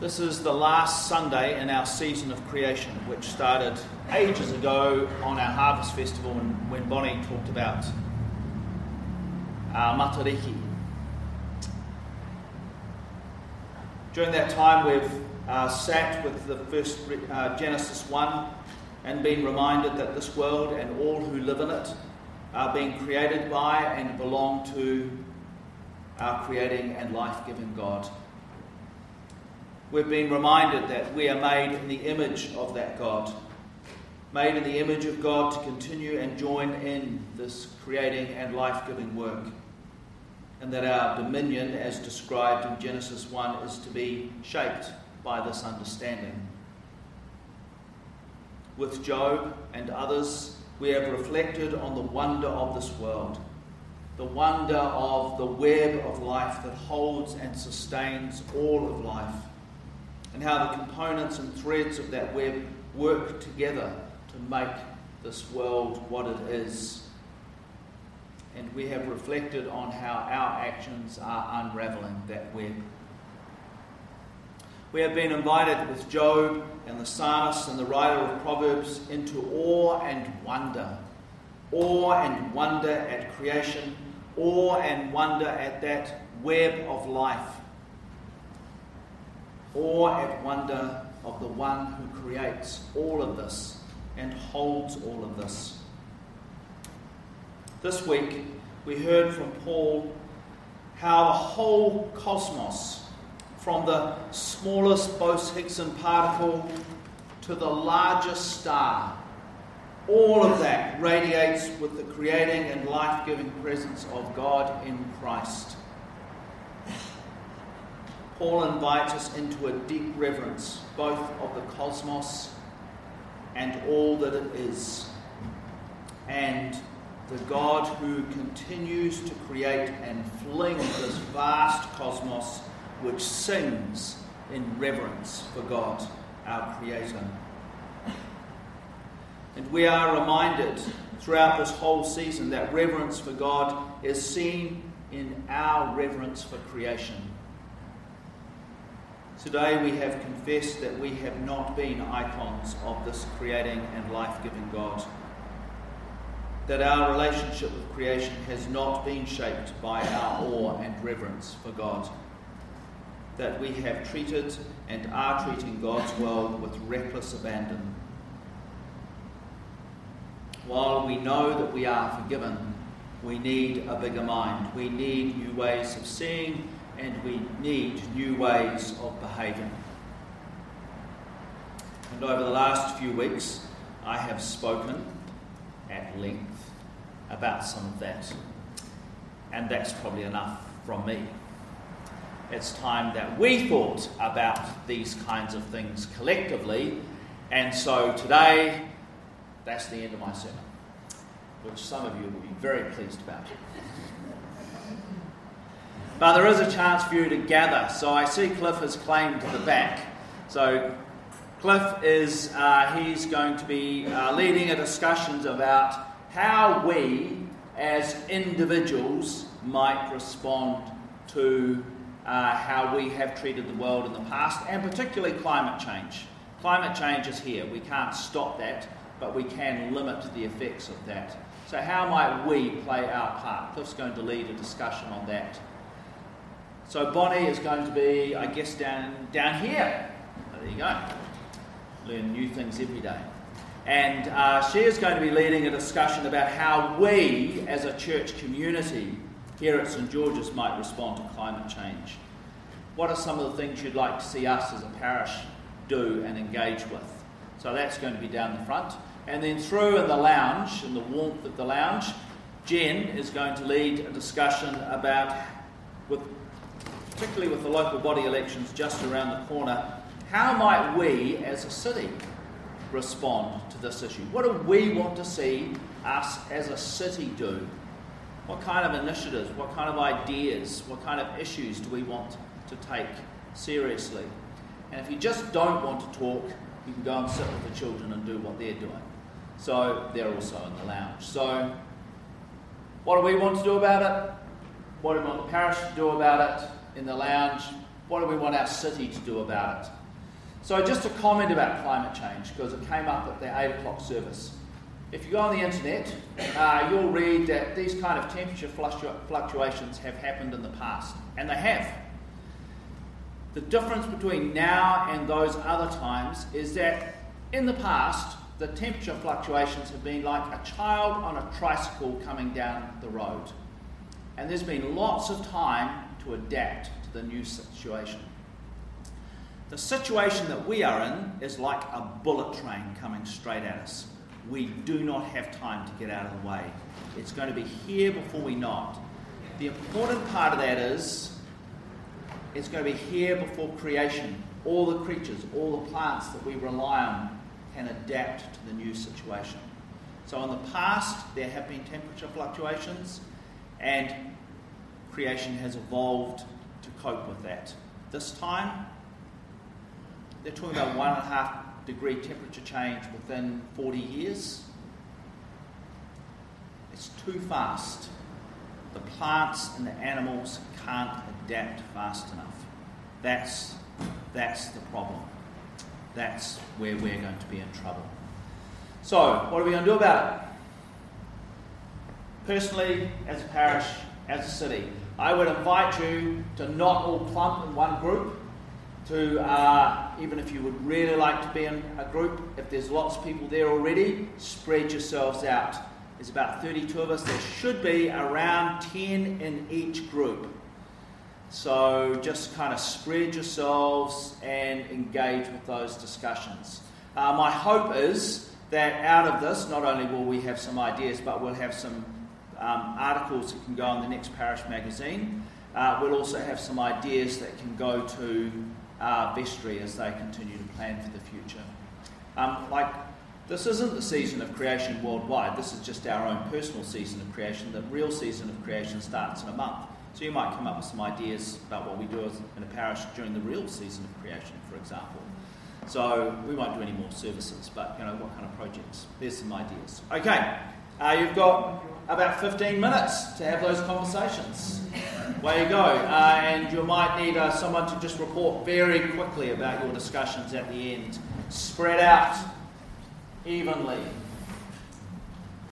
This is the last Sunday in our season of creation, which started ages ago on our Harvest Festival when, Bonnie talked about our Matariki. During that time, we've uh, sat with the first uh, Genesis 1 and been reminded that this world and all who live in it are being created by and belong to our creating and life giving God we've been reminded that we are made in the image of that God, made in the image of God to continue and join in this creating and life giving work. And that our dominion, as described in Genesis 1, is to be shaped by this understanding. With Job and others, we have reflected on the wonder of this world, the wonder of the web of life that holds and sustains all of life and how the components and threads of that web work together to make this world what it is. And we have reflected on how our actions are unraveling that web. We have been invited with Job and the psalmist and the writer of Proverbs into awe and wonder. Awe and wonder at creation, awe and wonder at that web of life awe and wonder of the one who creates all of this and holds all of this. This week, we heard from Paul how the whole cosmos, from the smallest Bose-Higson particle to the largest star, all of that radiates with the creating and life giving presence of God in Christ. Paul invites us into a deep reverence both of the cosmos and all that it is, and the God who continues to create and fling this vast cosmos which sings in reverence for God, our Creator. And we are reminded throughout this whole season that reverence for God is seen in our reverence for creation. Today we have confessed that we have not been icons of this creating and life giving God. That our relationship with creation has not been shaped by our awe and reverence for God. That we have treated and are treating God's world with reckless abandon. While we know that we are forgiven, we need a bigger mind. We need new ways of seeing and we need new ways of behaving. And over the last few weeks, I have spoken at length about some of that. And that's probably enough from me. It's time that we thought about these kinds of things collectively. And so today, that's the end of my sermon, which some of you will be very pleased about. But there is a chance for you to gather. So I see Cliff has claimed the back. So Cliff is uh, he's going to be uh, leading a discussions about how we as individuals might respond to uh, how we have treated the world in the past, and particularly climate change. Climate change is here. We can't stop that, but we can limit the effects of that. So, how might we play our part? Cliff's going to lead a discussion on that. So Bonnie is going to be, I guess, down, down here. There you go. Learn new things every day. And uh, she is going to be leading a discussion about how we, as a church community here at St George's, might respond to climate change. What are some of the things you'd like to see us as a parish do and engage with? So that's going to be down the front. And then through in the lounge, in the warmth of the lounge, Jen is going to lead a discussion about, with particularly with the local body elections just around the corner, how might we as a city respond to this issue? What do we want to see us as a city do? What kind of initiatives, what kind of ideas, what kind of issues do we want to take seriously? And if you just don't want to talk, you can go and sit with the children and do what they're doing. So they're also in the lounge. So, what do we want to do about it? What do we want the parish to do about it? In the lounge, what do we want our city to do about it? So, just a comment about climate change, because it came up at the 8 o'clock service. If you go on the internet, uh, you'll read that these kind of temperature fluctuations have happened in the past, and they have. The difference between now and those other times is that in the past, the temperature fluctuations have been like a child on a tricycle coming down the road. And there's been lots of time to adapt to the new situation. The situation that we are in is like a bullet train coming straight at us. We do not have time to get out of the way. It's going to be here before we know it. The important part of that is it's going to be here before creation. All the creatures, all the plants that we rely on can adapt to the new situation. So, in the past, there have been temperature fluctuations, and creation has evolved to cope with that. This time, they're talking about one and a half degree temperature change within 40 years. It's too fast. The plants and the animals can't adapt fast enough. That's, that's the problem. That's where we're going to be in trouble. So, what are we going to do about it? Personally, as a parish, as a city, I would invite you to not all clump in one group. To uh, even if you would really like to be in a group, if there's lots of people there already, spread yourselves out. There's about 32 of us. There should be around 10 in each group. So just kind of spread yourselves and engage with those discussions. Uh, my hope is that out of this, not only will we have some ideas, but we'll have some um, articles that can go in the next parish magazine. Uh, we'll also have some ideas that can go to uh, vestry as they continue to plan for the future. Um, like, this isn't the season of creation worldwide, this is just our own personal season of creation. The real season of creation starts in a month. So you might come up with some ideas about what we do in a parish during the real season of creation, for example. So we won't do any more services, but you know what kind of projects? There's some ideas. Okay, uh, you've got about 15 minutes to have those conversations. Way you go, uh, and you might need uh, someone to just report very quickly about your discussions at the end. Spread out evenly.